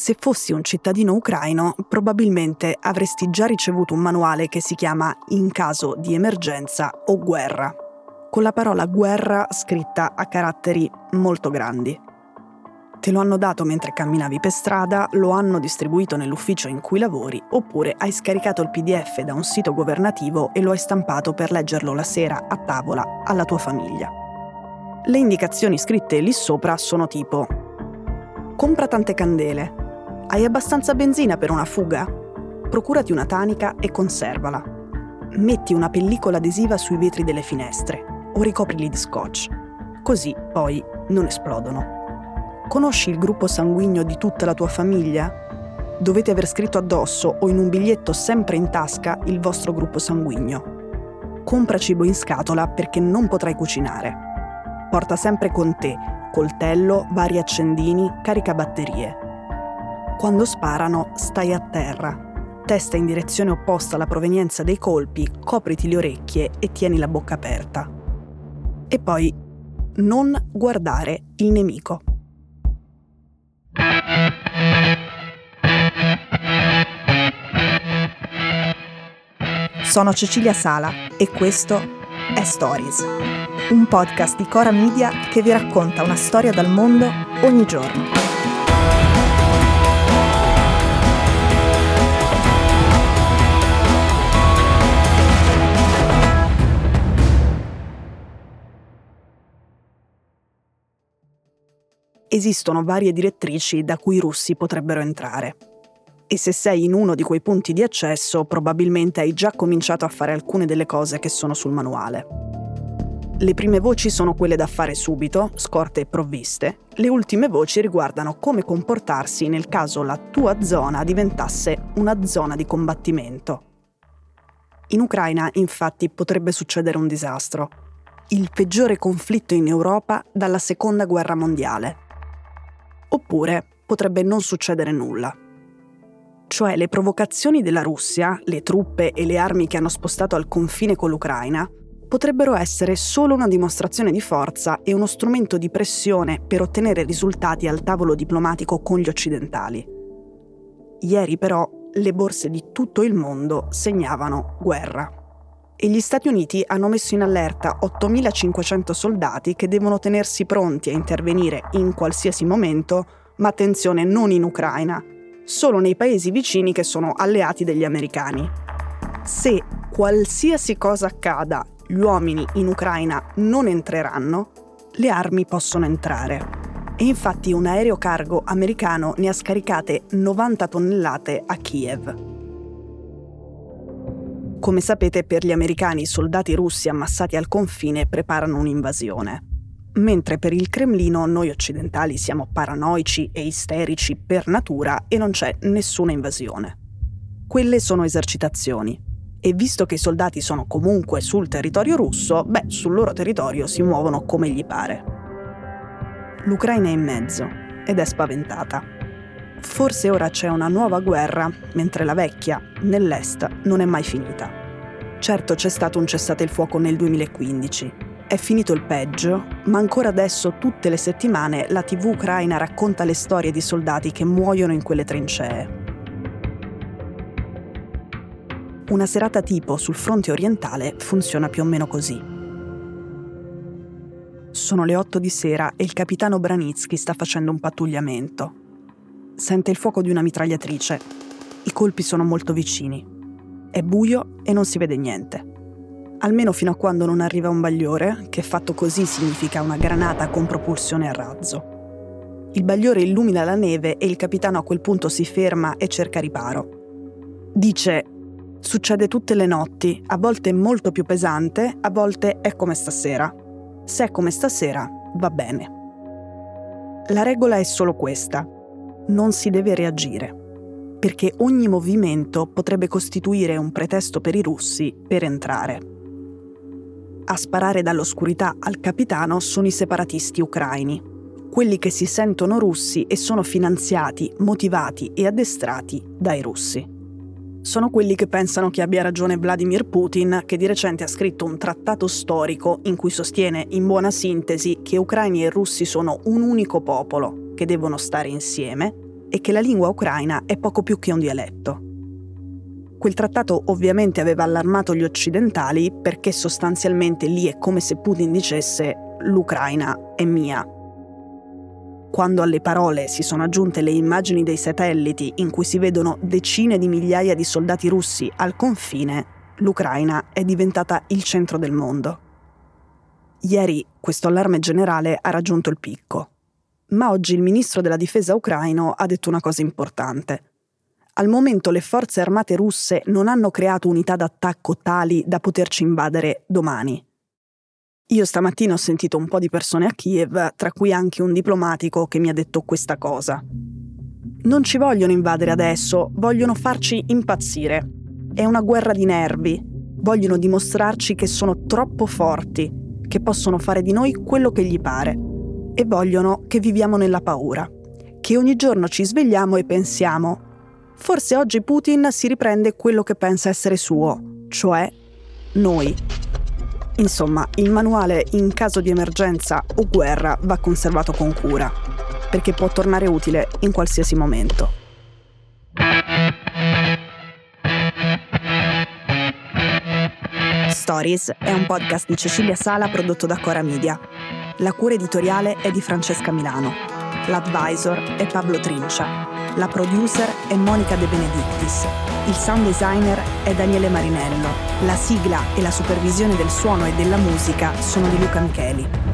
Se fossi un cittadino ucraino, probabilmente avresti già ricevuto un manuale che si chiama In caso di emergenza o guerra, con la parola guerra scritta a caratteri molto grandi. Te lo hanno dato mentre camminavi per strada, lo hanno distribuito nell'ufficio in cui lavori, oppure hai scaricato il PDF da un sito governativo e lo hai stampato per leggerlo la sera a tavola alla tua famiglia. Le indicazioni scritte lì sopra sono tipo Compra tante candele, hai abbastanza benzina per una fuga? Procurati una tanica e conservala. Metti una pellicola adesiva sui vetri delle finestre o ricoprili di scotch. Così poi non esplodono. Conosci il gruppo sanguigno di tutta la tua famiglia? Dovete aver scritto addosso o in un biglietto sempre in tasca il vostro gruppo sanguigno. Compra cibo in scatola perché non potrai cucinare. Porta sempre con te coltello, vari accendini, caricabatterie quando sparano, stai a terra. Testa in direzione opposta alla provenienza dei colpi, copriti le orecchie e tieni la bocca aperta. E poi non guardare il nemico. Sono Cecilia Sala e questo è Stories, un podcast di Cora Media che vi racconta una storia dal mondo ogni giorno. Esistono varie direttrici da cui i russi potrebbero entrare. E se sei in uno di quei punti di accesso, probabilmente hai già cominciato a fare alcune delle cose che sono sul manuale. Le prime voci sono quelle da fare subito, scorte e provviste. Le ultime voci riguardano come comportarsi nel caso la tua zona diventasse una zona di combattimento. In Ucraina, infatti, potrebbe succedere un disastro. Il peggiore conflitto in Europa dalla Seconda Guerra Mondiale oppure potrebbe non succedere nulla. Cioè le provocazioni della Russia, le truppe e le armi che hanno spostato al confine con l'Ucraina, potrebbero essere solo una dimostrazione di forza e uno strumento di pressione per ottenere risultati al tavolo diplomatico con gli occidentali. Ieri però le borse di tutto il mondo segnavano guerra e gli Stati Uniti hanno messo in allerta 8.500 soldati che devono tenersi pronti a intervenire in qualsiasi momento, ma attenzione non in Ucraina, solo nei paesi vicini che sono alleati degli americani. Se qualsiasi cosa accada, gli uomini in Ucraina non entreranno, le armi possono entrare. E infatti un aereo cargo americano ne ha scaricate 90 tonnellate a Kiev. Come sapete, per gli americani i soldati russi ammassati al confine preparano un'invasione. Mentre per il Cremlino noi occidentali siamo paranoici e isterici per natura e non c'è nessuna invasione. Quelle sono esercitazioni. E visto che i soldati sono comunque sul territorio russo, beh, sul loro territorio si muovono come gli pare. L'Ucraina è in mezzo ed è spaventata. Forse ora c'è una nuova guerra, mentre la vecchia, nell'est, non è mai finita. Certo c'è stato un cessate il fuoco nel 2015. È finito il peggio, ma ancora adesso tutte le settimane la TV ucraina racconta le storie di soldati che muoiono in quelle trincee. Una serata tipo sul fronte orientale funziona più o meno così. Sono le 8 di sera e il capitano Branitsky sta facendo un pattugliamento sente il fuoco di una mitragliatrice. I colpi sono molto vicini. È buio e non si vede niente. Almeno fino a quando non arriva un bagliore, che fatto così significa una granata con propulsione a razzo. Il bagliore illumina la neve e il capitano a quel punto si ferma e cerca riparo. Dice, succede tutte le notti, a volte molto più pesante, a volte è come stasera. Se è come stasera, va bene. La regola è solo questa non si deve reagire, perché ogni movimento potrebbe costituire un pretesto per i russi per entrare. A sparare dall'oscurità al capitano sono i separatisti ucraini, quelli che si sentono russi e sono finanziati, motivati e addestrati dai russi. Sono quelli che pensano che abbia ragione Vladimir Putin, che di recente ha scritto un trattato storico in cui sostiene in buona sintesi che ucraini e russi sono un unico popolo che devono stare insieme e che la lingua ucraina è poco più che un dialetto. Quel trattato ovviamente aveva allarmato gli occidentali perché sostanzialmente lì è come se Putin dicesse l'Ucraina è mia. Quando alle parole si sono aggiunte le immagini dei satelliti in cui si vedono decine di migliaia di soldati russi al confine, l'Ucraina è diventata il centro del mondo. Ieri questo allarme generale ha raggiunto il picco. Ma oggi il ministro della difesa ucraino ha detto una cosa importante. Al momento le forze armate russe non hanno creato unità d'attacco tali da poterci invadere domani. Io stamattina ho sentito un po' di persone a Kiev, tra cui anche un diplomatico che mi ha detto questa cosa. Non ci vogliono invadere adesso, vogliono farci impazzire. È una guerra di nervi. Vogliono dimostrarci che sono troppo forti, che possono fare di noi quello che gli pare. E vogliono che viviamo nella paura. Che ogni giorno ci svegliamo e pensiamo Forse oggi Putin si riprende quello che pensa essere suo, cioè noi. Insomma, il manuale in caso di emergenza o guerra va conservato con cura, perché può tornare utile in qualsiasi momento. Stories è un podcast di Cecilia Sala prodotto da Cora Media. La cura editoriale è di Francesca Milano. L'advisor è Pablo Trincia. La producer è Monica De Benedictis. Il sound designer è Daniele Marinello. La sigla e la supervisione del suono e della musica sono di Luca Micheli.